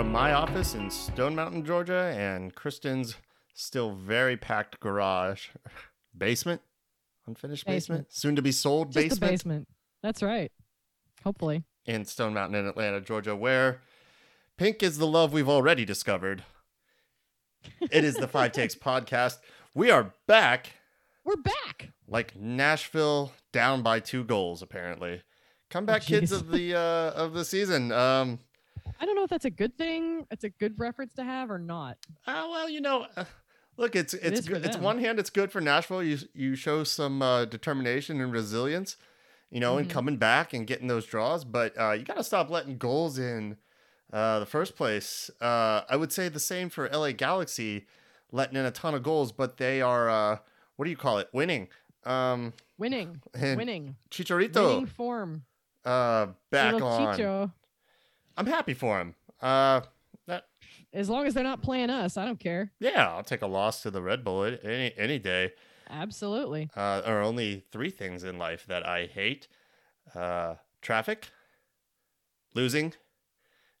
from my office in Stone Mountain, Georgia, and Kristen's still very packed garage basement, unfinished basement, Basement. soon to be sold Just basement, the basement. That's right. Hopefully. in Stone Mountain in Atlanta, Georgia, where pink is the love we've already discovered. It is the Five Takes podcast. We are back We're back. like Nashville down by two goals, apparently. Comeback kids of the uh, of the season. Um, I don't know if that's a good thing. It's a good reference to have or not. Uh, well, you know, uh, look, it's it's good. It's one hand, it's good for Nashville. You you show some uh, determination and resilience, you know, in Mhm. coming back and getting those draws. But uh, you got to stop letting goals in uh, the first place. Uh, I would say the same for LA Galaxy, letting in a ton of goals, but they are uh, what do you call it? Winning. Um, Winning. Winning. Chicharito Winning form. uh, back Little on. Chicho. I'm happy for him. Uh, that As long as they're not playing us, I don't care. yeah, I'll take a loss to the Red Bull any any day. Absolutely. uh, are only three things in life that I hate: uh, traffic, losing,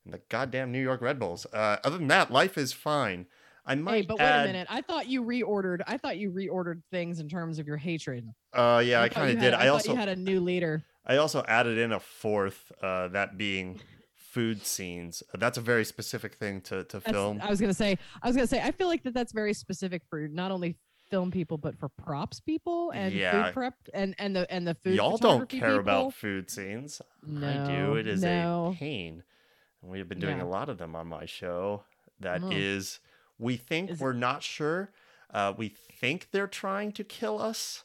and the goddamn New York Red Bulls. Uh, other than that, life is fine. I might Hey, but wait add, a minute. I thought you reordered. I thought you reordered things in terms of your hatred. Uh, yeah, I, thought kind of did. I, thought also you had a new leader. I also added in a fourth, uh, that being food scenes. That's a very specific thing to to That's, film. I was gonna say. I was gonna say. I feel like that that's very specific for not only film people but for props people and Yeah. food prep and and the and the food. Y'all don't care people. about food scenes. I do. No, It is no. a pain. And we have been doing Yeah. a lot of them on my show. That Mm. is, we think Is we're not sure. Uh, we think they're trying to kill us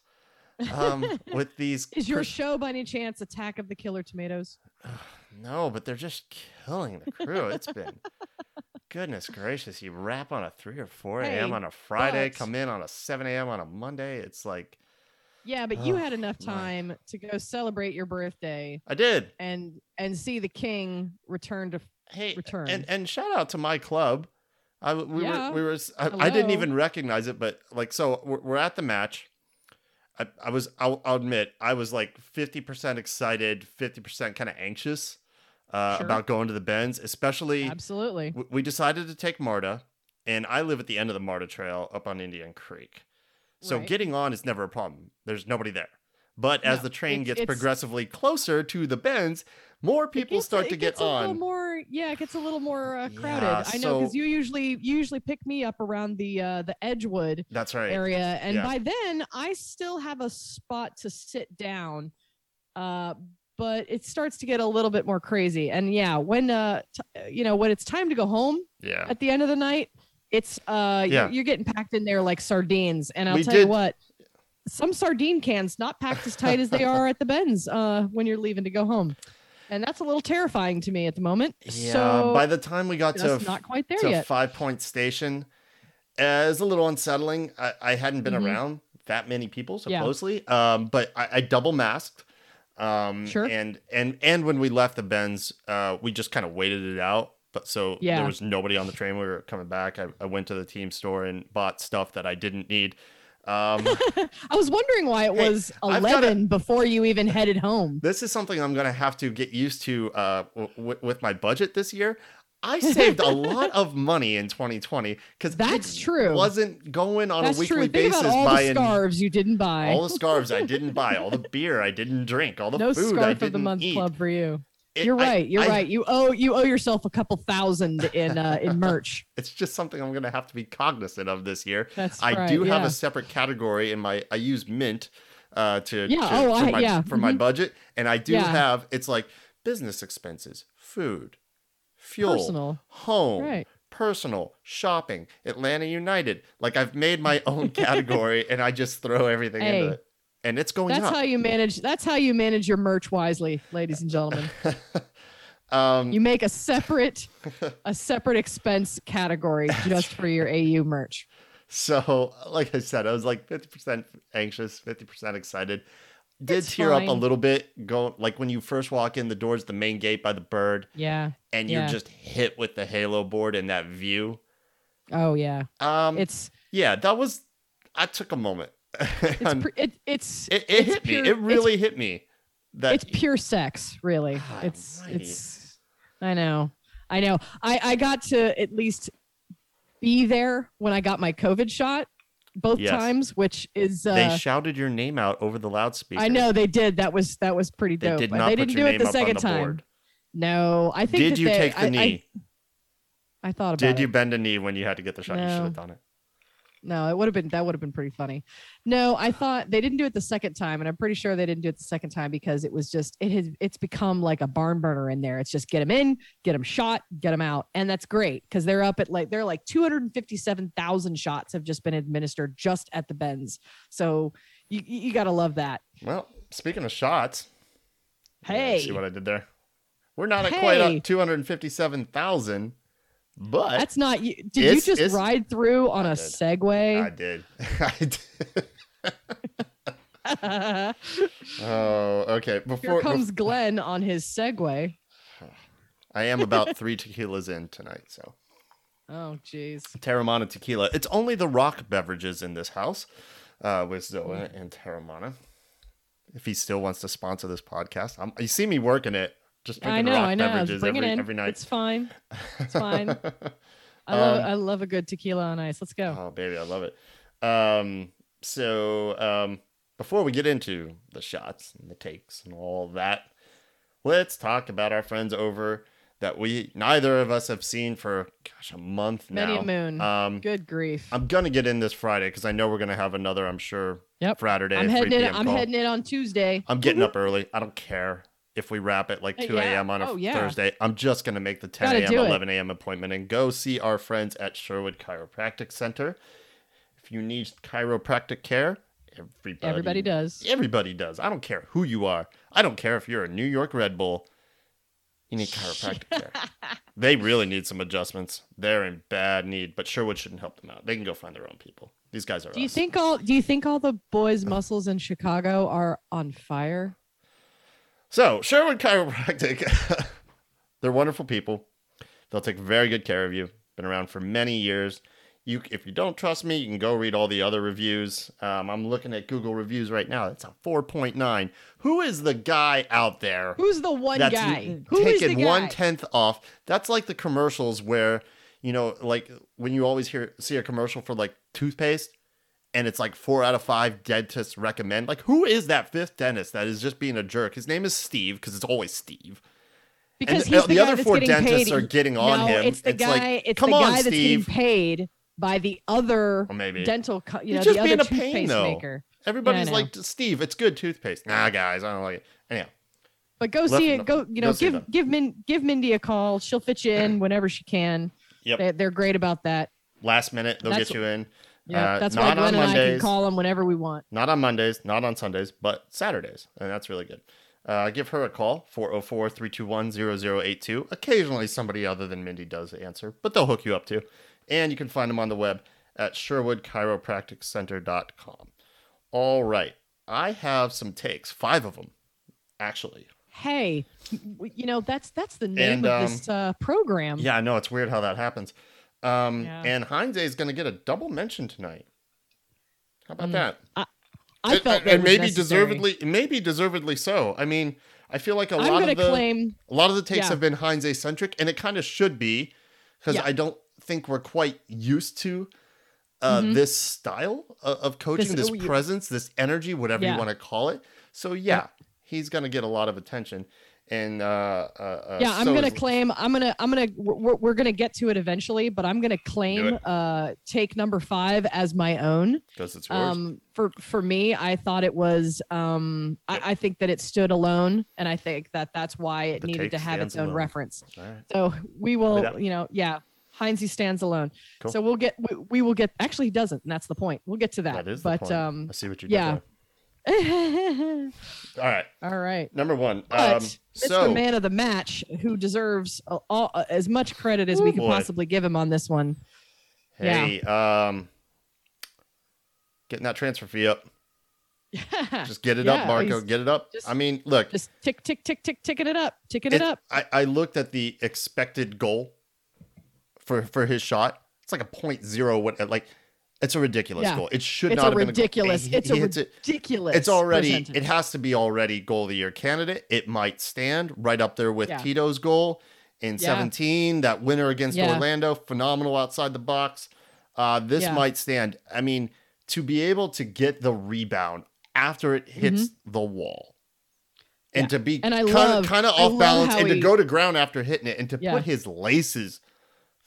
um, with these. Is your pers- show by any chance Attack of the Killer Tomatoes? no, but they're just killing the crew. It's been. Goodness gracious! You wrap on a three or four a.m. Hey, on a Friday, but- come in on a seven a.m. on a Monday. It's like Yeah, but you Oh, had enough my. time to go celebrate your birthday I did. and and see the king return to. hey return. and and shout out to my club I we Yeah. were we were I didn't even recognize it but like so we're, we're at the match i, I was I'll, I'll admit i was like 50% excited 50% kind of anxious uh, Sure. about going to the Benz especially Absolutely. w- we decided to take marta and i live at the end of the marta trail up on indian creek so Right. getting on is never a problem there's nobody there but as No, the train gets it's- progressively closer to the Benz more people gets- start to get gets A little on more, yeah, it gets a little more uh, crowded. Yeah, I know because so- you usually you usually pick me up around the uh, the Edgewood that's right area, and Yeah. by then I still have a spot to sit down. Uh, but it starts to get a little bit more crazy, and yeah, when uh, t- you know, when it's time to go home yeah at the end of the night, it's uh, Yeah. you're, you're getting packed in there like sardines, and I'll We tell did- you what. Some sardine cans not packed as tight as they are at the Benz uh, when you're leaving to go home, and that's a little terrifying to me at the moment. Yeah, so by the time we got to, not quite there to yet. Five Point Station, uh, it was a little unsettling. I, I hadn't been Mhm. around that many people so Yeah. closely, um, but I, I double masked. Um, Sure. And and and when we left the Benz, uh, we just kind of waited it out. But so Yeah. there was nobody on the train. We were coming back. I, I went to the team store and bought stuff that I didn't need. Um, I was wondering why it Hey, was I've gotta- 11 before you even headed home. this is something I'm gonna have to get used to uh, w- with my budget this year. I saved a lot of money in 2020 because That's true. Wasn't going on That's a weekly basis all the buying scarves you didn't buy. all the scarves I didn't buy, all the beer I didn't drink, all the no food I didn't of the month eat. club for you. It- You're I- right. You're I- right. You owe you owe yourself a couple thousand in uh, in merch. It's just something I'm gonna have to be cognizant of this year. That's I right. do have yeah. a separate category in my. I use Mint uh, to, Yeah, to- oh, for I- my yeah, for my mhm. budget, and I do Yeah. have. It's like business expenses, food, fuel, personal. home, Right. personal, shopping, Atlanta United. Like I've made my own category, and I just throw everything Hey, into it, and it's going That's up. how you manage. That's how you manage your merch wisely, ladies and gentlemen. um, You make a separate a separate expense category just for your AU merch. So, like I said, I was like 50% anxious, 50% excited. Did It's tear up a little bit. Go like when you first walk in the doors, the main gate by the bird, Yeah. and you're Yeah. just hit with the halo board and that view. Oh yeah. Um, It's yeah, that was. I took a moment. it's pre- it, it's it it it's hit pure- me. It really hit me. That it's pure sex, really. God it's it's. I know. I know. I I got to at least be there when I got my COVID shot both Yes. times, which is uh, they shouted your name out over the loudspeaker. I know they did. That was that was pretty dope. They did not they put didn't your do it the second the time. board. No, I think. Did you they- take the I- I- knee? I, thought about Did it. you bend a knee when you had to get the shot? You should have done it. No, it would have been that would have been pretty funny. No, I thought they didn't do it the second time, and I'm pretty sure they didn't do it the second time because it was just it has it's become like a barn burner in there. It's just get them in, get them shot, get them out, and that's great because they're up at like they're like 257,000 shots have just been administered just at the Benz. So you you gotta love that. Well, speaking of shots, Hey, see what I did there? We're not at quite Hey. up 257,000, but that's not you. Did you just ride through on I a did. Segway? I did. I did. Oh, okay. Here Before, comes Glenn on his Segway. I am about three tequilas in tonight, so Oh, jeez. Teremana tequila. It's only the rock beverages in this house, uh, with Zoa and Teremana. If he still wants to sponsor this podcast, I'm, you see me working it. Just I know, I know. beverages Bring every it in. every night. It's fine. it's fine. I love Um, I love a good tequila on ice. Let's go. Oh, baby, I love it. Um, so um, before we get into the shots and the takes and all that, let's talk about our friends over that we neither of us have seen for gosh a month now. Many a moon. Um, good grief. I'm gonna get in this Friday because I know we're gonna have another. I'm sure. Yep. Friday. I'm 3 heading in. I'm call. heading in on Tuesday. I'm getting up early. I don't care if we wrap at like Uh, 2 yeah. a.m. on a Oh, yeah. Thursday. I'm just gonna make the 10 a.m. 11 a.m. appointment and go see our friends at Sherwood Chiropractic Center. If you need chiropractic care, everybody Everybody does. Everybody does. I don't care who you are. I don't care if you're a New York Red Bull. You need chiropractic care. They really need some adjustments. They're in bad need, but Sherwood shouldn't help them out. They can go find their own people. These guys are. Do you think all Do you think all the boys' muscles in Chicago are on fire? So, Sherwood Chiropractic, they're wonderful people. They'll take very good care of you. Been around for many years. You, if you don't trust me, you can go read all the other reviews. Um, I'm looking at Google reviews right now. It's a 4.9. Who is the guy out there Who's the one that's guy? Who is the taking guy? one tenth off? That's like the commercials where you know, like when you always hear see a commercial for like toothpaste, and it's like four out of five dentists recommend. Like, who is that fifth dentist that is just being a jerk? His name is Steve because it's always Steve. because and he's the, the, the other four dentists paid. are getting on no, him. It's the guy. like, it's come the on, guy that's Steve. getting paid by the other Or maybe dental, co- you He's know, just the other being a pain, toothpaste though. maker. everybody's know. like, Steve, it's good toothpaste. Nah, guys, I don't like it. Anyhow, But go Left- see it. Go, you know, go give give Min, give Mindy a call. She'll fit you in whenever she can. Yep. They, they're great about that. last minute they'll That's- get you in. Yeah, Uh, that's not why on Glenn and I can call them whenever we want. Not on Mondays, not on Sundays, but Saturdays. And that's really good. Uh, give her a call, 404 321 0082. Occasionally, somebody other than Mindy does answer, but they'll hook you up too. And you can find them on the web at SherwoodChiropracticCenter.com. All right. I have some takes, five of them, actually. Hey, you know that's that's the name And, of um, this uh, program. Yeah, I know. It's weird how that happens. Um, Yeah. And Heinze is going to get a double mention tonight. How about Mm, that? I and, felt and that was maybe necessary. deservedly, maybe deservedly so. I mean, I feel like a I'm lot of the claim. a lot of the takes Yeah. have been Heinze centric, and it kind of should be because Yeah. I don't think we're quite used to uh, Mhm. this style of, of coaching, This- this, oh, presence, this energy, whatever you want to call it. So yeah, he's gonna get a lot of attention, and uh, uh, uh, yeah, I'm so gonna is- claim. I'm gonna. I'm gonna. We're, we're gonna get to it eventually, but I'm gonna claim uh, take number five as my own because it's yours. Um, for for me, I thought it was. Um, Yep. I, I think that it stood alone, and I think that that's why it The needed to have its own alone. reference. Right. So we will, you know, yeah. Heinze stands alone. Cool. So we'll get. We, we will get. Actually, he doesn't, and that's the point. We'll get to that. That is the but point. um, I see what you're doing. yeah. did all there. All right, right. number one. But um, Mr. so Man of the Match, who deserves a- all, uh, as much credit as Ooh, we could boy. possibly give him on this one. Yeah. hey, um, getting that transfer fee up. Just get it up, Yeah, Marco. Get it up. just- I mean, look, Just tick, tick, tick, tick, ticking it up, ticking it it- up. I, I looked at the expected goal for for his shot. It's like a point zero. What like it's a ridiculous Yeah. goal. It should It's not have been ridiculous. A goal. It's He a hits it. ridiculous. It's already. percentage. It has to be already goal of the year candidate. It might stand right up there with Yeah. Tito's goal. in Yeah. 17, that winner against. Orlando, phenomenal outside the box. Uh, this might stand. I mean, to be able to get the rebound after it hits the wall. And Mm-hmm. To be And I kind of kind of off balance and to go to ground after hitting it and to put his laces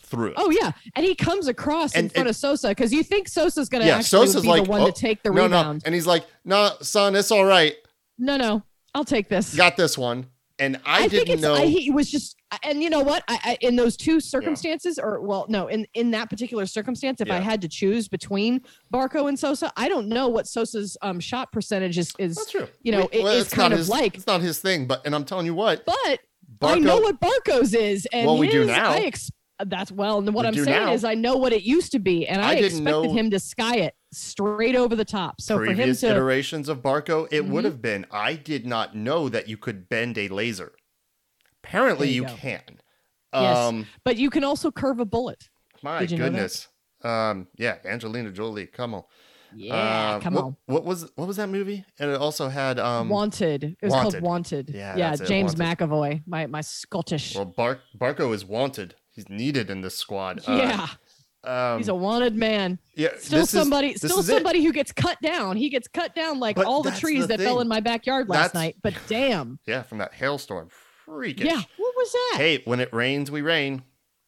through. Oh yeah, and he comes across in front and- of Sosa because you think Sosa's going to Yeah, actually Sosa's be like, the one "Oh, to take the no, rebound. no. And he's like, no, son, it's all right. No, no, I'll take this. Got this one. And I, think didn't know. I, he was just, and you know what? I, I in those two circumstances, or well, no, in in that particular circumstance, if I had to choose between Barco and Sosa, I don't know what Sosa's um shot percentage is. Is That's true. you know, it is it's kind of his, like- it's not his thing. But and I'm telling you what, but Barco, I know what Barco's is, and Well, we do now. I ex- that's well, and what We I'm saying now. is, I know what it used to be, and I I, expected him to sky it straight over the top. So for him to, iterations of Barco, it would Mhm. have been. I did not know that you could bend a laser. Apparently, you you can. Yes. Um, but you can also curve a bullet. my Did you know that? goodness. Um, yeah, Angelina Jolie. Come on. Yeah, Uh, come what, on. What was what was that movie? And it also had um. Wanted. It was Wanted. called Wanted. Yeah, yeah. it, James Wanted. McAvoy, my my Scottish. Well, Bar- Barco is wanted. He's needed in this squad. Uh, yeah, Um, he's a wanted man. yeah. Still this is- somebody, still is it. somebody who gets cut down. He gets cut down like But all the trees the that fell in my backyard last That's- night. But damn, Yeah, from that hailstorm. Freakish. yeah, what was that? Hey, when it rains, we rain.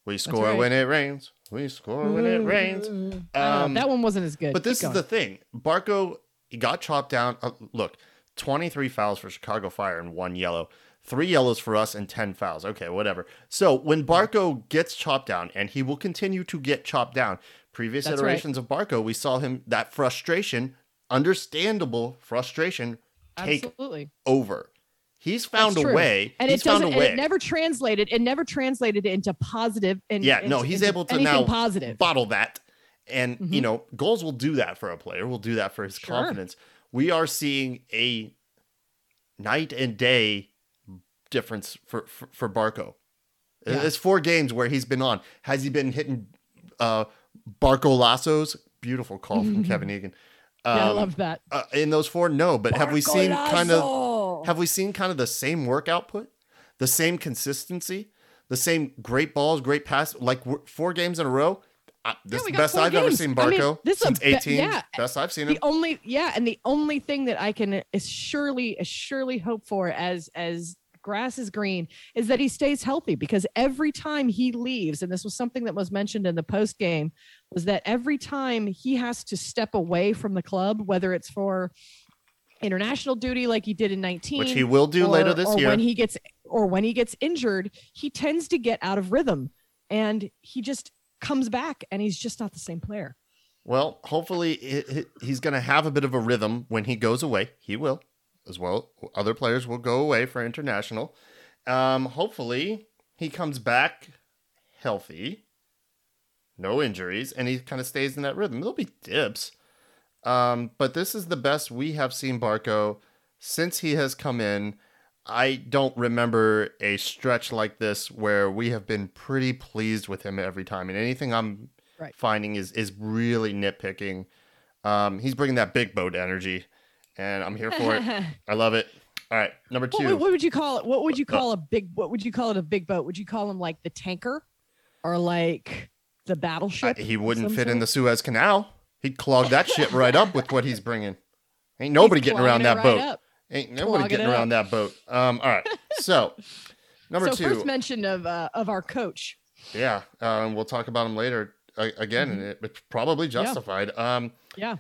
We score right. when it rains. We score when it rains. I don't know, Um, that one wasn't as good. But this is the thing. Barco, he got chopped down. Uh, look, 23 fouls for Chicago Fire and one yellow. Three yellows for us and 10 fouls. Okay, whatever. So when Barco gets chopped down, and he will continue to get chopped down, previous That's right. iterations of Barco, we saw him, that frustration, understandable frustration, take absolutely. over. He's found a way. And he's it doesn't. found a And it never translated. It never translated into positive. And Yeah, no, he's able to now positive. bottle that. And, you Mhm. know, goals will do that for a player, will do that for his Sure. confidence. We are seeing a night and day difference for, for, for Barco. Yeah. It's four games where he's been on. Has he been hitting uh, Barco lassos? Beautiful call from Kevin Egan. Um, yeah, I love that. uh, in those four, no. But have we seen kind of have we seen kind of the same work output, the same consistency, the same great balls, great pass, like four games in a row? Uh, this is the best I've ever games. seen I mean, Barco this since be- 18. yeah. Best I've seen him. the only yeah and the only thing that i can surely surely hope for as as grass is green is that he stays healthy because every time he leaves and this was something that was mentioned in the post game was that every time he has to step away from the club whether it's for international duty like he did in 19 Which he will do later or- this or year. when he gets or when he gets injured he tends to get out of rhythm and he just comes back and he's just not the same player Well, hopefully he- he- he's going to have a bit of a rhythm when he goes away. He will, as well. Other players will go away for international. Um, hopefully he comes back healthy, no injuries, and he kind of stays in that rhythm. There'll be dips, um, but this is the best we have seen Barco since he has come in. I don't remember a stretch like this where we have been pretty pleased with him every time. And anything I'm Right. finding is is really nitpicking. Um, he's bringing that big boat energy, and I'm here for it. I love it. All right, number two. would- what would you call it? What would you Uh, call a big? What would you call it? A big boat? Would you call him like the tanker, or like the battleship? he wouldn't some fit in the Suez Canal. He'd clog that shit right up with what he's bringing. Ain't nobody He's getting around that right boat. up. Ain't nobody Clogging getting it around that boat. Um, all right. So, number so two. first mention of uh, of our coach. Yeah, um, we'll talk about him later uh, again, and it, it's probably Mm-hmm. Yeah. justified. Um, Yeah.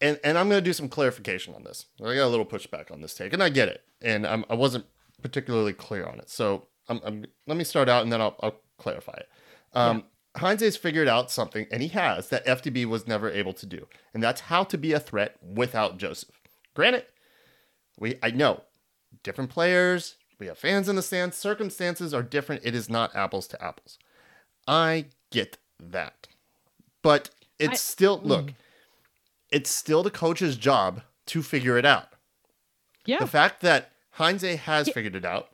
And and I'm going to do some clarification on this. I got a little pushback on this take, and I get it, and I'm, I wasn't particularly clear on it. So I'm, I'm, let me start out, and then I'll, I'll clarify it. Um, Heinze has figured out something, and he has that FDB was never able to do, and that's how to be a threat without Joseph. Granted, we I know different players. We have fans in the stands. Circumstances are different. It is not apples to apples. I get that. But it's I- still, look, Mm. It's still the coach's job to figure it out. Yeah. The fact that Heinze has Yeah. figured it out,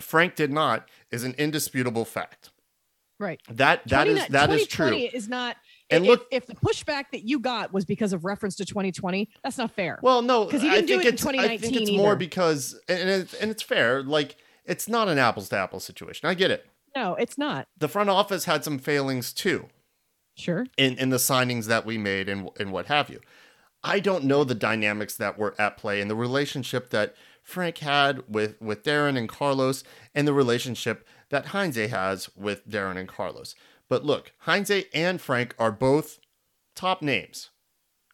Frank did not, is an indisputable fact. right. That that is 29 that is true. Is not. And if, look- if the pushback that you got was because of reference to 2020, that's not fair. Well, no, 'Cause he I didn't do think it in it's I think 2019 it's more because and it's, and it's fair. Like it's not an apples to apples situation. I get it. No, it's not. The front office had some failings too Sure. in in the signings that we made and and what have you. I don't know the dynamics that were at play and the relationship that Frank had with with Darren and Carlos and the relationship that Heinze has with Darren and Carlos. But look, Heinze and Frank are both top names.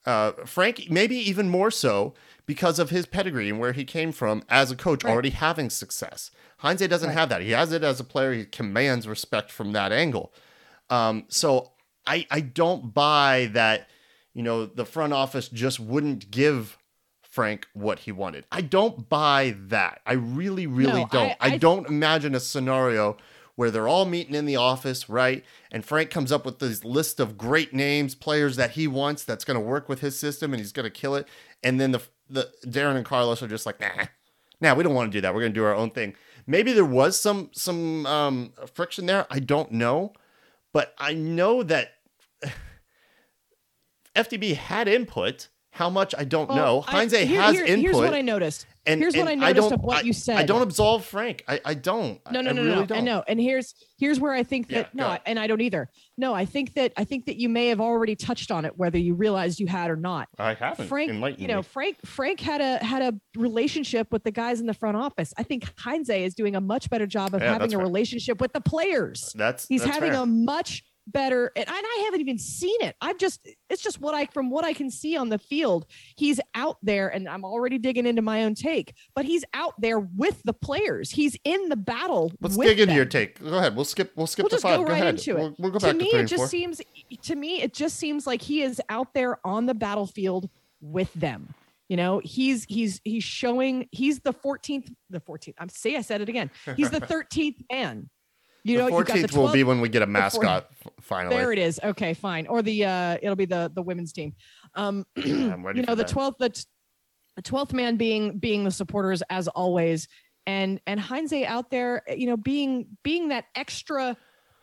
Uh, Frank, maybe even more so because of his pedigree and where he came from as a coach, Right. already having success. Heinze doesn't Right. have that. He has it as a player. He commands respect from that angle. Um, so I I don't buy that. You know, the front office just wouldn't give Frank what he wanted. I don't buy that. I really, really No, don't. I- I, I- don't imagine a scenario where they're all meeting in the office, right? And Frank comes up with this list of great names, players that he wants that's going to work with his system and he's going to kill it. And then the the Darren and Carlos are just like, nah, nah, we don't want to do that. We're going to do our own thing. Maybe there was some some um, friction there. I don't know, but I know that FDB had input. How much I don't Well, know. I- Heinze here- has here- input. Here's what I noticed. and here's what and I noticed don't- of what I- you said. I don't absolve Frank. I, I don't. No, no, I no, really no. Don't. And no, and here's here's where I think Yeah, that no, and I don't either. No, I think that I think that you may have already touched on it, whether you realized you had or not. I haven't. Frank, Enlighten you know, me. Frank Frank had a had a relationship with the guys in the front office. I think Heinze is doing a much better job of Yeah, having a fair. relationship with the players. That's He's that's having fair. a much better and I, haven't even seen it. I've just it's just what I from what I can see on the field. He's out there and I'm already digging into my own take, but he's out there with the players. He's in the battle. Let's dig into them. your take. Go ahead. We'll skip. We'll skip We'll to just five. go right ahead. into it. We'll, we'll go to back me to it just four. seems to me it just seems like he is out there on the battlefield with them you know he's he's he's showing he's the 14th the 14th i'm say i said it again he's the 13th man you know the you got the 14th will be when we get a mascot finally. there it is. Okay fine. Or the uh it'll be the the women's team. Um I'm you know the that. 12th the, the 12th man being being the supporters as always. And and Heinze out there you know being being that extra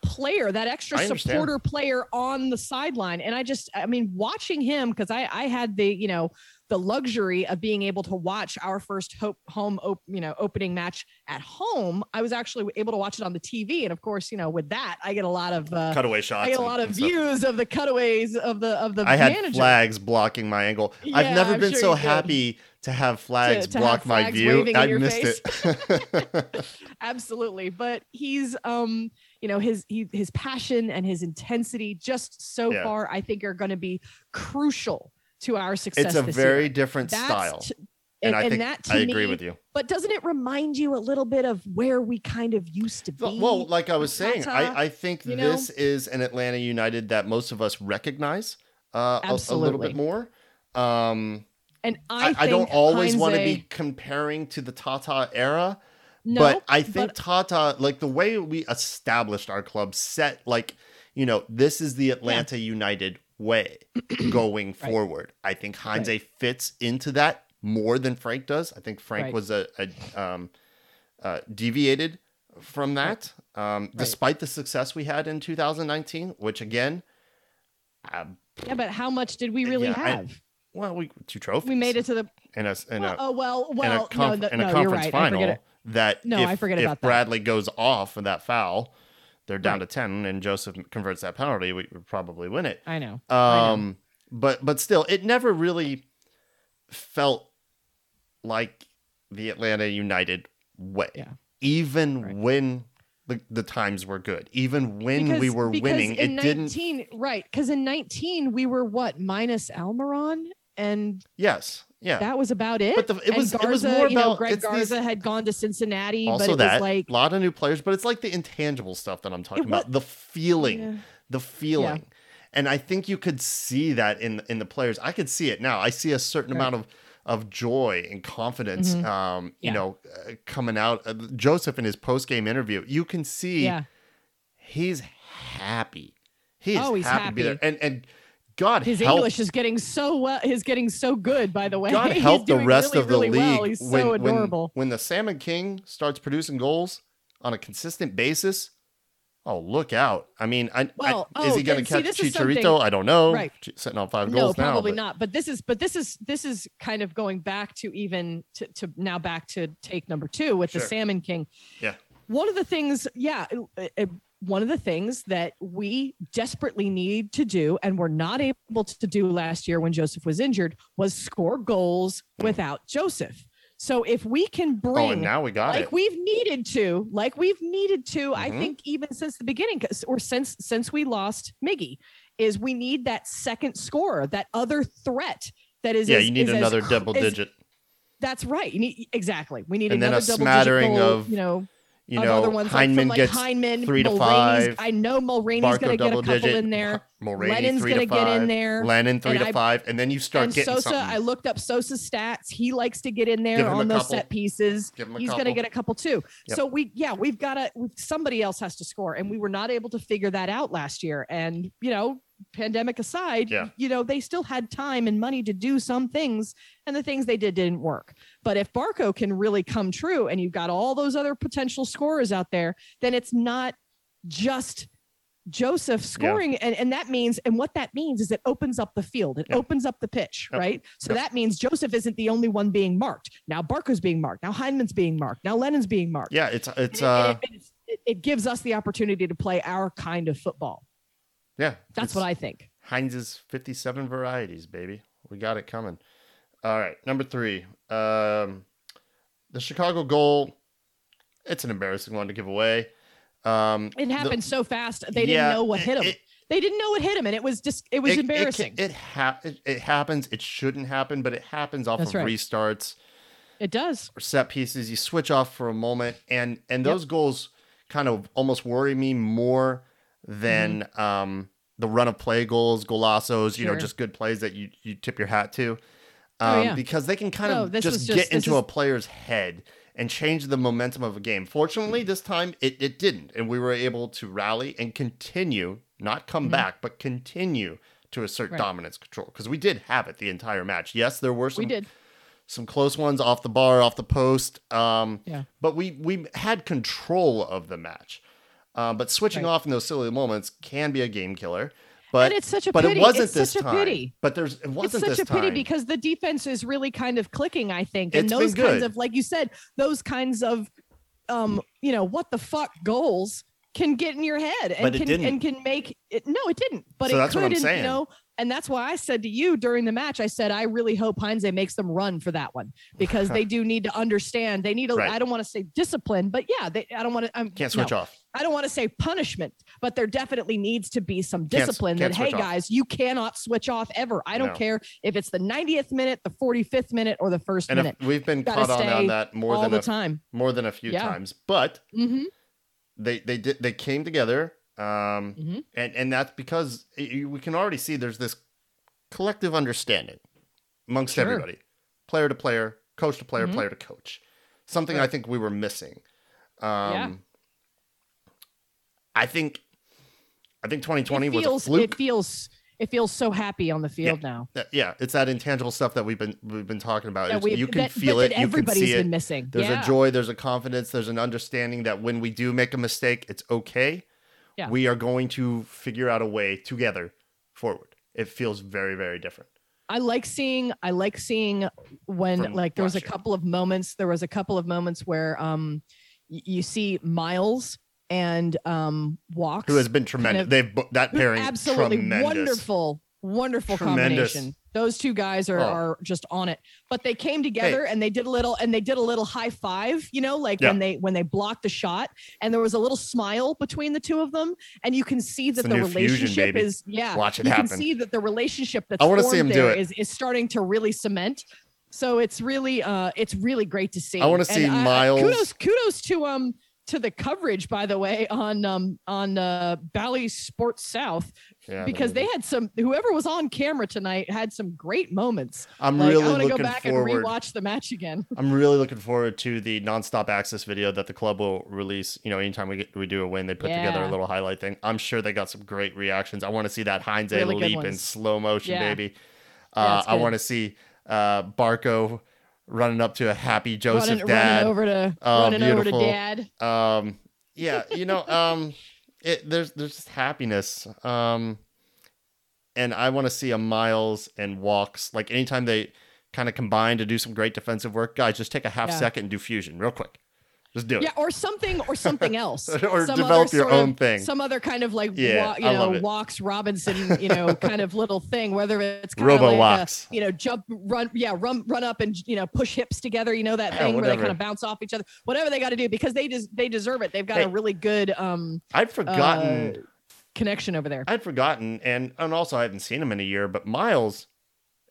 player that extra supporter player on the sideline. And I just I mean watching him because I I had the you know the luxury of being able to watch our first hope home op, you know opening match at home I was actually able to watch it on the TV and of course you know with that I get a lot of uh, Cutaway shots. I get a lot of and stuff. views of the cutaways of the of the I had flags blocking my angle. I've never I'm been sure so happy to have flags to block have my view. I missed it. absolutely but he's um you know his he, his passion and his intensity just so Yeah. far i think are going to be crucial to our success it's a very year. different That's style, t- and, and, I and think that to I agree me- with you. but doesn't it remind you a little bit of where we kind of used to be Well, like I was saying, I, I think you know? this is an Atlanta United that most of us recognize uh, a, a little bit more. Um, and I, i, I, don't always want to be comparing to the Tata era, no, but I think but- Tata, like the way we established our club, set like you know this is the Atlanta United way going Right. forward. I think Heinze fits into that more than Frank does. I think Frank Right. was a, a um, uh, deviated from that, um, despite the success we had in 2019, which again. Uh, yeah but how much did we really Yeah, I- have well, we two trophies. we made it to the in a in well, a oh well in well a, conf- no, no, in no a conference right I final that No, if, I forget if about that. Bradley goes off for that foul, they're down Right. to 10 and Joseph converts that penalty, we would probably win it. i know I know. Um but but still it never really felt like the Atlanta United way. Yeah. Even Right. when the, the times were good, even when we were because winning, it in didn't 19, right because in 19 we were what minus almiron and Yes. Yeah. that was about it But the- it was- it was Garza, more you know, about- greg it's these- garza had gone to cincinnati but also it that was like a lot of new players, but it's like the intangible stuff that I'm talking wa- about. The feeling. yeah, the feeling and i think you could see that in in the players i could see it now i see a certain Right. amount of of joy and confidence Mhm. um you Yeah. know uh, coming out uh, joseph in his post-game interview you can see yeah he's happy he's, Oh, he's happy, to be there. happy. and and god his help english is getting so well is getting so good by the way god help the rest really, of the really league well. he's when, so adorable when the salmon king starts producing goals on a consistent basis Oh, look out! I mean, I, Well, I, is oh, he going to catch Chicharito? I don't know. Right. Setting on five no goals now. probably but- not but this is but this is this is kind of going back to even to, to now back to take number two with the salmon king Yeah. one of the things, yeah, it- it- one of the things that we desperately need to do and were not able to do last year when Joseph was injured was score goals without Joseph. So if we can Oh, bring and now we got it. like it. we've needed to, like we've needed to, I Mhm. think even since the beginning, or since since we lost Miggy, is we need that second scorer, that other threat that is. yeah, as- you need is as another double is- digit. That's right. You need exactly. We need And then a another double smattering digit goal, of, you know, You of know, other ones like, from like gets Hyndman, three to five. I know Mulraney's going to get a couple digit. in there. Mulraney Lennon's three gonna to get in there, Lennon three and to I- five, and then you start And getting Sosa, something. I looked up Sosa's stats. He likes to get in there on those couple. set pieces. He's going to get a couple too. Yep. So we, yeah, we've got to. Somebody else has to score, and we were not able to figure that out last year. And you know, pandemic aside, Yeah. you know, they still had time and money to do some things, and the things they did didn't work. But if Barco can really come true, and you've got all those other potential scorers out there, then it's not just Joseph scoring. And, and that means, and what that means is it opens up the field, it Yep. opens up the pitch, Yep. right? So Yep. that means Joseph isn't the only one being marked. Now Barco's being marked. Now Hyndman's being marked. Now Lennon's being marked. yeah, it's, it's, it, uh, it, it, it, gives us the opportunity to play our kind of football. yeah. That's what I think. Heinz's 57 varieties, baby. We got it coming. All right, number three. Um, the Chicago goal. It's an embarrassing one to give away. Um, It the- happened so fast. They yeah, didn't know what hit him. it- they didn't know what hit him. And it was just, it was it- it embarrassing. It, hap- it, it happens. It shouldn't happen, but it happens off That's of right. restarts it does. or set pieces. You switch off for a moment, and and Yep. those goals kind of almost worry me more than um, the run of play goals, golazos. You know, Mm-hmm. Just good plays that you you tip your hat to, Oh, um, yeah. because they can kind No, of just, was get into is- a player's head and change the momentum of a game. Fortunately, this time it, it didn't, and we were able to rally and continue, not come Mhm. back, but continue to assert Right. dominance control because we did have it the entire match. Yes, there were some We did. some close ones off the bar, off the post. Um, Yeah. But we we had control of the match. Uh, but switching Right. off in those silly moments can be a game killer. But and it's such a pity. but pity. it wasn't it's this such time. a pity. But there's it It's wasn't it's such a pity time. because the defense is really kind of clicking, I think. And It's been those kinds of, like you said, those kinds of, um, you know, what the fuck goals can get in your head and can didn't. and can make it. No, it didn't. But So it that's could, what I'm and, saying. you know. And that's why I said to you during the match, I said I really hope Heinze makes them run for that one because they do need to understand. They need a. Right. I don't want to say discipline, but yeah, they. I don't want to. I'm Can't switch no. off. I don't want to say punishment, but there definitely needs to be some Can't discipline can't that, hey, off. guys, you cannot switch off ever. I don't No. care if it's the 90th minute, the 45th minute, or the first And minute we've been caught on, on that more than the a, time. more than a few Yeah. times. But hmm they they did they came together. Um, Mhm. and and that's because it- we can already see there's this collective understanding amongst Sure. everybody, player to player, coach to player, Mhm. player to coach. Something I think we were missing. Um, I think I think 2020 It was a feels, fluke. it feels, it feels so happy on the field now. That- yeah, it's that intangible stuff that we've been we've been talking about. You can that- feel it, that you can everybody's see it. been missing. There's yeah. a joy, there's a confidence, there's an understanding that when we do make a mistake, it's okay. Yeah. We are going to figure out a way together forward. It feels very, very different. I like seeing I like seeing when From like there was a couple of moments there was a couple of moments where um you see Miles and um Walkes Who has been tremendous. of- They've that pairing absolutely tremendous. wonderful wonderful Tremendous. combination those two guys are, Oh. are just on it but they came together and they did a little and they did a little high five you know like Yeah. when they when they blocked the shot and there was a little smile between the two of them and you can see that the the, new fusion, relationship is yeah Watch it you happen. can see that the relationship that's I wanna see formed him do it. is is starting to really cement so it's really uh it's really great to see I wanna And see I- Miles- kudos kudos to um to the coverage by the way on um on uh Bally Sports South Yeah, because they had some whoever was on camera tonight had some great moments. I'm Like really I want to go back forward. and rewatch the match again. I'm really looking forward to the nonstop access video that the club will release. You know, anytime we get we do a win, they put together a little highlight thing. I'm sure they got some great reactions. I want to see that Heinze Really leap in slow motion, Yeah. baby. Uh, I want to see uh, Barco running up to a happy Joseph running, dad. running over to Oh, running over to dad. Um, yeah, you know, um, it there's there's just happiness. Um, and I want to see a Miles and Walkes like anytime they kind of combine to do some great defensive work. Guys, just take a half Yeah. second and do fusion real quick. Just do it. Yeah, or something, or something else, or Some develop other your sort of- own thing. Some other kind of like, Yeah, wa- you I know, Walkes Robinson, you know, kind of little thing. Whether it's kind Robo of like Walkes. a, you know, jump, run, yeah, run, run up and you know, push hips together. You know that Yeah, thing where they kind of bounce off each other. Whatever they got to do because they just they deserve it. They've got Hey. a really good um I'd forgotten. uh, connection over there. I'd forgotten, and and also I haven't seen him in a year. But Miles,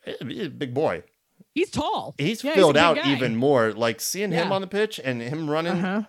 eh, a big boy. He's tall. He's Yeah, filled big out guy. even more. Like seeing him on the pitch and him running. Uh-huh.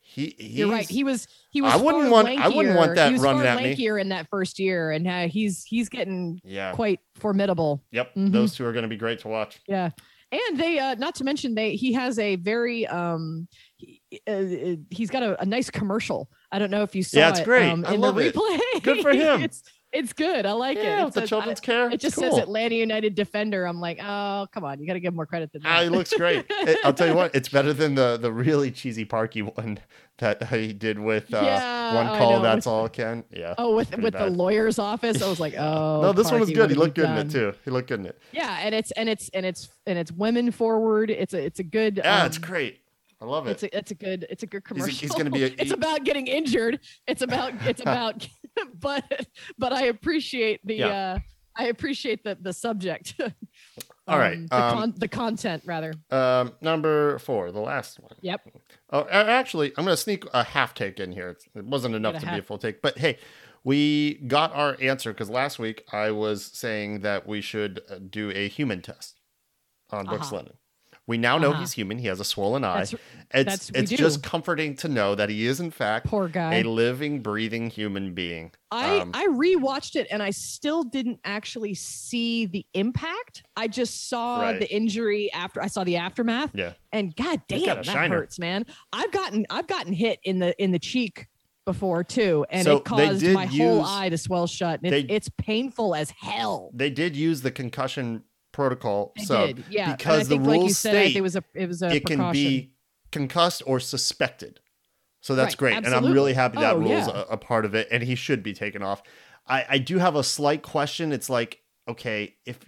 He he's, You're right. He was he was. I wouldn't want- I wouldn't want that he was running far at me. lankier in that first year, and uh, he's he's getting yeah. quite formidable. Yep. Mhm. Those two are going to be great to watch. Yeah. And they uh not to mention they he has a very um he, uh, uh, he's got a, a nice commercial. I don't know if you saw Yeah, it's it, great. um, I in love the it. replay. Good for him. it's it's good. I like yeah, it. with the children's I- care. it just cool. says Atlanta United defender. I'm like, oh come on, you got to give more credit than Ah, that. he looks great. It- I'll tell you what, it's better than the the really cheesy Parky one that he did with uh, Yeah, one call. That's all, Ken. Yeah. Oh, with with the lawyer's office, I was like, oh. no, this one was good. He looked good in it too. He looked good in it. Yeah, and it's and it's and it's and it's women forward. It's a it's a good. Yeah, it's um, great. I love it. It's a, it's a good it's a good He's commercial. he's gonna be a- it's he- about getting injured. It's about it's about but but I appreciate the Yeah. uh I appreciate the the subject. All right, Um, the, um, con- the content rather. Um, number four, the last one. Yep. Oh, actually, I'm going to sneak a half take in here. It wasn't enough to be a full take, but hey, we got our answer because last week I was saying that we should uh, do a human test on Brooks Uh-huh. Lennon. We now know Uh-huh. he's human. He has a swollen eye. That's it's that's- it's just comforting to know that he is in fact poor guy. a living, breathing human being. I um, I rewatched it and I still didn't actually see the impact. I just saw Right. the injury after I saw the aftermath. Yeah. And god damn, that hurts, man. I've gotten I've gotten hit in the in the cheek before too, and So it caused my whole eye to swell shut. And they- it's painful as hell. They did use the concussion protocol I sub did, yeah. Because I think, the like you rules said, state it was a it was a it can be concussed or suspected. So that's Right, great. And I'm really happy that Oh, rule's yeah. a, a part of it and he should be taken off. I, I do have a slight question. It's like, okay, if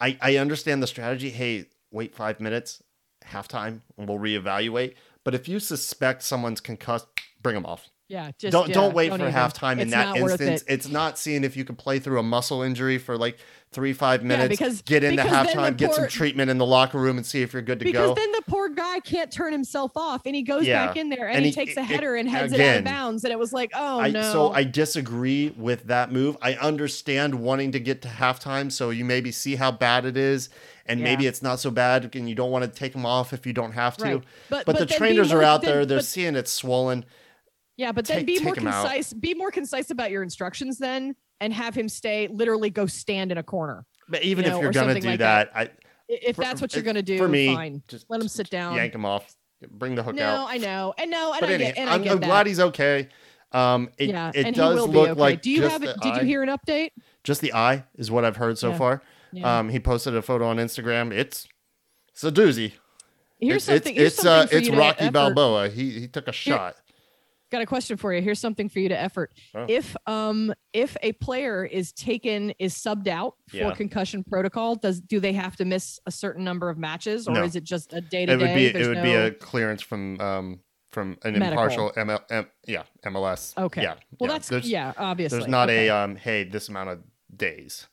I, I understand the strategy, hey, wait five minutes, halftime, and we'll reevaluate. But if you suspect someone's concussed, bring them off. Yeah. Just don't yeah, don't wait for even. halftime in It's that instance. it. It's not seeing if you can play through a muscle injury for like three, five minutes. Yeah, because- get into because then the halftime, get some treatment in the locker room and see if you're good to Because go. Because then the poor guy can't turn himself off, and he goes Yeah. back in there and, And he, he- takes a it- header and heads it out of bounds, and it was like, oh I, no. So I disagree with that move. I understand wanting to get to halftime, so you maybe see how bad it is, and maybe it's not so bad, and you don't want to take them off if you don't have to. Right. But But, the trainers are out there; they're but- seeing it swollen. Yeah, but then Take- be more him out. concise. Be more concise about your instructions then, and have him stay. Literally, go stand in a corner. But even You if you're gonna something do like that, that. I If for- that's what you're gonna do, for me, fine. just Let him sit down. yank him off, bring the hook No, out. I know, I know, and But I anyway, get, and I I'm, get I'm glad he's okay. Um, it, yeah, it and does he will look be okay. like do you have it? Did you hear an update? just the eye is what I've heard so Yeah. far. Yeah. Um, he posted a photo on Instagram. It's it's a doozy. here's it's something. it's here's it's, something uh, it's Rocky effort. Balboa. He he took a shot. Got a question for you. Here's something for you to effort. Oh. If um if a player is taken is subbed out for Yeah. concussion protocol, does do they have to miss a certain number of matches, or No. is it just a day to day? It would be day? it would be a clearance from um from an Medical. impartial ML, M, yeah MLS. okay. Yeah. Well, yeah. that's there's, yeah, obviously. There's not okay. a um hey this amount of days.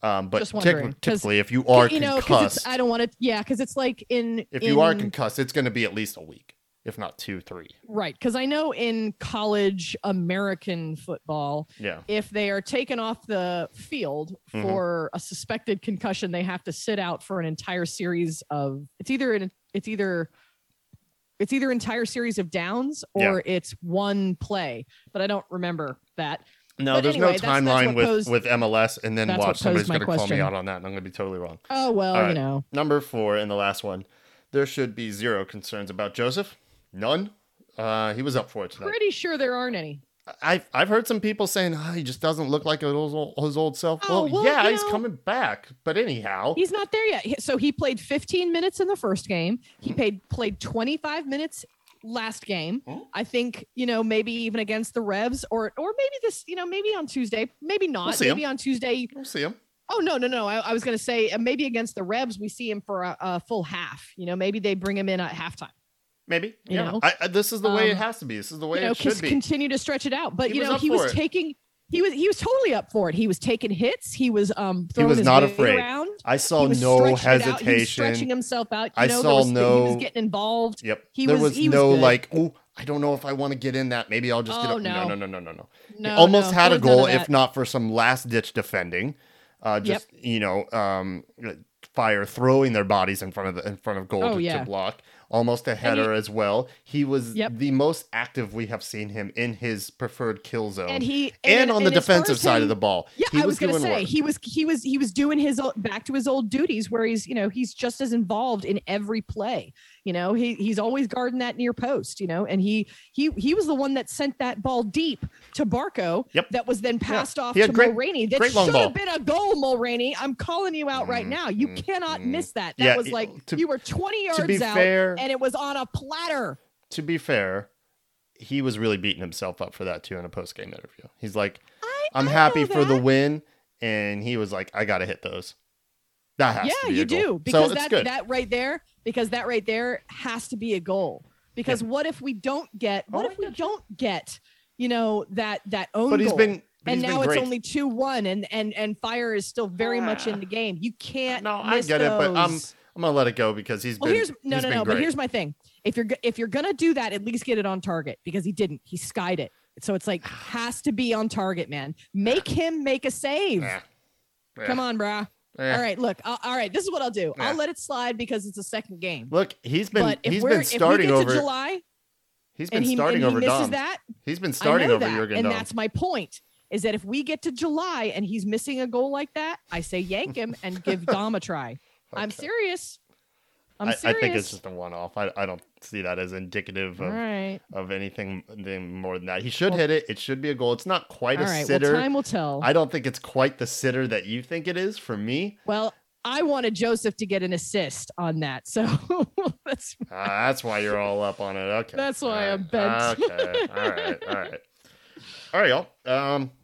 Um, but typ- typically, if you are you know, concussed, I don't want to. Yeah, because it's like in if you are concussed, it's going to be at least a week, if not two, three. right, because I know in college American football, Yeah. if they are taken off the field Mhm. for a suspected concussion, they have to sit out for an entire series of. It's either an, it's either. It's either entire series of downs Yeah. or it's one play, but I don't remember that. No, But there's anyway, no timeline with posed- with MLS, and then watch somebody's going to call me out on that, and I'm going to be totally wrong. Oh well, All you know. Number four and the last one. There should be zero concerns about Joseph. None. Uh, he was up for it tonight. Pretty sure there aren't any. I've I've heard some people saying oh, he just doesn't look like his old, his old self. Oh, well, well, yeah, he's know- coming back. But anyhow, He's not there yet. So he played 15 minutes in the first game. He paid played 25 minutes last game. Oh. I think you know maybe even against the Revs or or maybe this you know maybe on Tuesday, maybe not. him. maybe on Tuesday. we'll see him. Oh no no no! I, I was gonna say uh, maybe against the Revs we see him for a, a full half. You know maybe they bring him in at halftime. Maybe. You yeah. know? I, I, this is the way it Um, has to be. This is the way you know, it should be. continue to stretch it out. But He you know, he was it. taking he was he was totally up for it. He was taking hits. He was um He was not afraid. around. I saw he was no it out. He was hesitation. stretching himself out. You I know, saw was, He no- was getting involved. Yep. He there was- was, he was no good. like, oh, I don't know if I want to get in that. Maybe I'll just get Oh, up. No, no. no, no, no, no, no. Almost no, had a goal, if not for some last ditch defending. Uh, Yep. just you know, um, fire throwing their bodies in front of the in front of goal Oh, to, yeah. to block. Almost a And he- header as well. He was Yep. the most active we have seen him in his preferred kill zone, And he and on the defensive side him- of the ball. Yeah, he I was, gonna say work. he was he was he was doing his old, back to his old duties where he's you know he's just as involved in every play. You know he he's always guarding that near post. You know, and he he he was the one that sent that ball deep to Barco. Yep. That was then passed off He to great- Mulraney. That great should have been a goal, Mulraney. I'm calling you out right Mm, now. You cannot mm. miss that. That Yeah, was like to- you were 20 yards to out, fair, and it was on a platter. to be fair, he was really beating himself up for that too in a post game interview. He's like, I, I'm I happy for the win, and he was like, I gotta hit those. That has to yeah be you a goal. do because so that good. that right there because that right there has to be a goal. Because what if we don't get what Oh, if we get don't get you know that that own but he's goal? been, but and now been it's only 2-1 and and and fire is still very much in Ah. the game. You can't No, I miss get it, but I'm- I'm gonna let it go because he's well been. here's no he's no been no great. but here's my thing. If you're if you're gonna do that at least get it on target because he didn't. He skied it. So it's like has to be on target man. Make him make a save. Eh. come Eh. on brah Eh. all right look I'll, all right this is what i'll do i'll Eh. let it slide because it's a second game Look, he's been but he's been if we starting get to over. July he's been he, and starting he over misses Dom. that, He's been starting over that, Jurgen and Dom. that's my point. Is that if we get to July and he's missing a goal like that, I say yank him and give Dom a try. Okay. I'm serious. I think it's just a one-off. I, I don't see that as indicative of, right. of anything, anything more than that. He should Well- hit it. It should be a goal. It's not quite All a right. sitter. Well, time will tell. I don't think it's quite the sitter that you think it is for me. well, I wanted Josef to get an assist on that, so that's Uh, that's why you're all up on it. Okay. That's why All I'm bent. Okay. All right. All right. All right, y'all. Um, I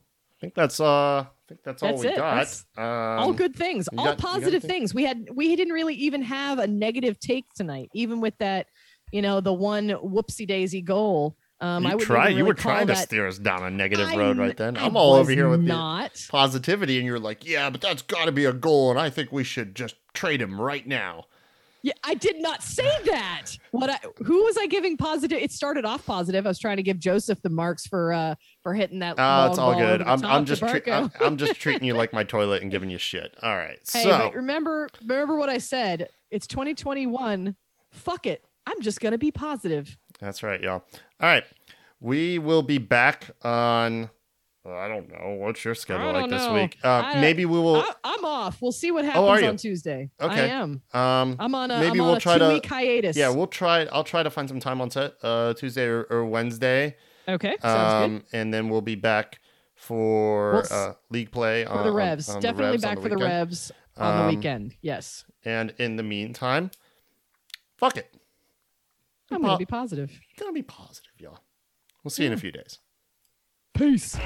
think that's uh, I think that's all That's we it. got. Um, all good things, all got- positive things. We had we didn't really even have a negative take tonight, even with that, you know, the one whoopsie daisy goal. Um, I you would try. You were trying to steer us down a negative I'm- road right then. I I'm all over here with the not. positivity, and you're like, yeah, but that's got to be a goal, and I think we should just trade him right now. Yeah, I did not say that. What I who was I giving positive? It started off positive. I was trying to give Josef the marks for uh for hitting that. Oh, it's all good. I'm, I'm just tre- I'm, I'm just treating you like my toilet and giving you shit. All right. Hey, so but remember remember what I said. It's 2021. Fuck it. I'm just gonna be positive. that's right, y'all. All right. We will be back on. I don't know. What's your schedule like don't this know. week? Uh, maybe we will. I, I'm off. We'll see what Oh, happens you? on Tuesday. I am. Um, I'm on a maybe am on we'll a try to- week hiatus. yeah, we'll try. I'll try to find some time on set uh, Tuesday or, or Wednesday. okay. Sounds Um, and then we'll be back for We'll uh, league play good. on For the revs. on the Definitely Revs back the for the revs on the Um, weekend. Yes. And in the meantime, fuck it. I'm po- gonna be positive. Gonna be positive, y'all. We'll see you in a few days. Peace.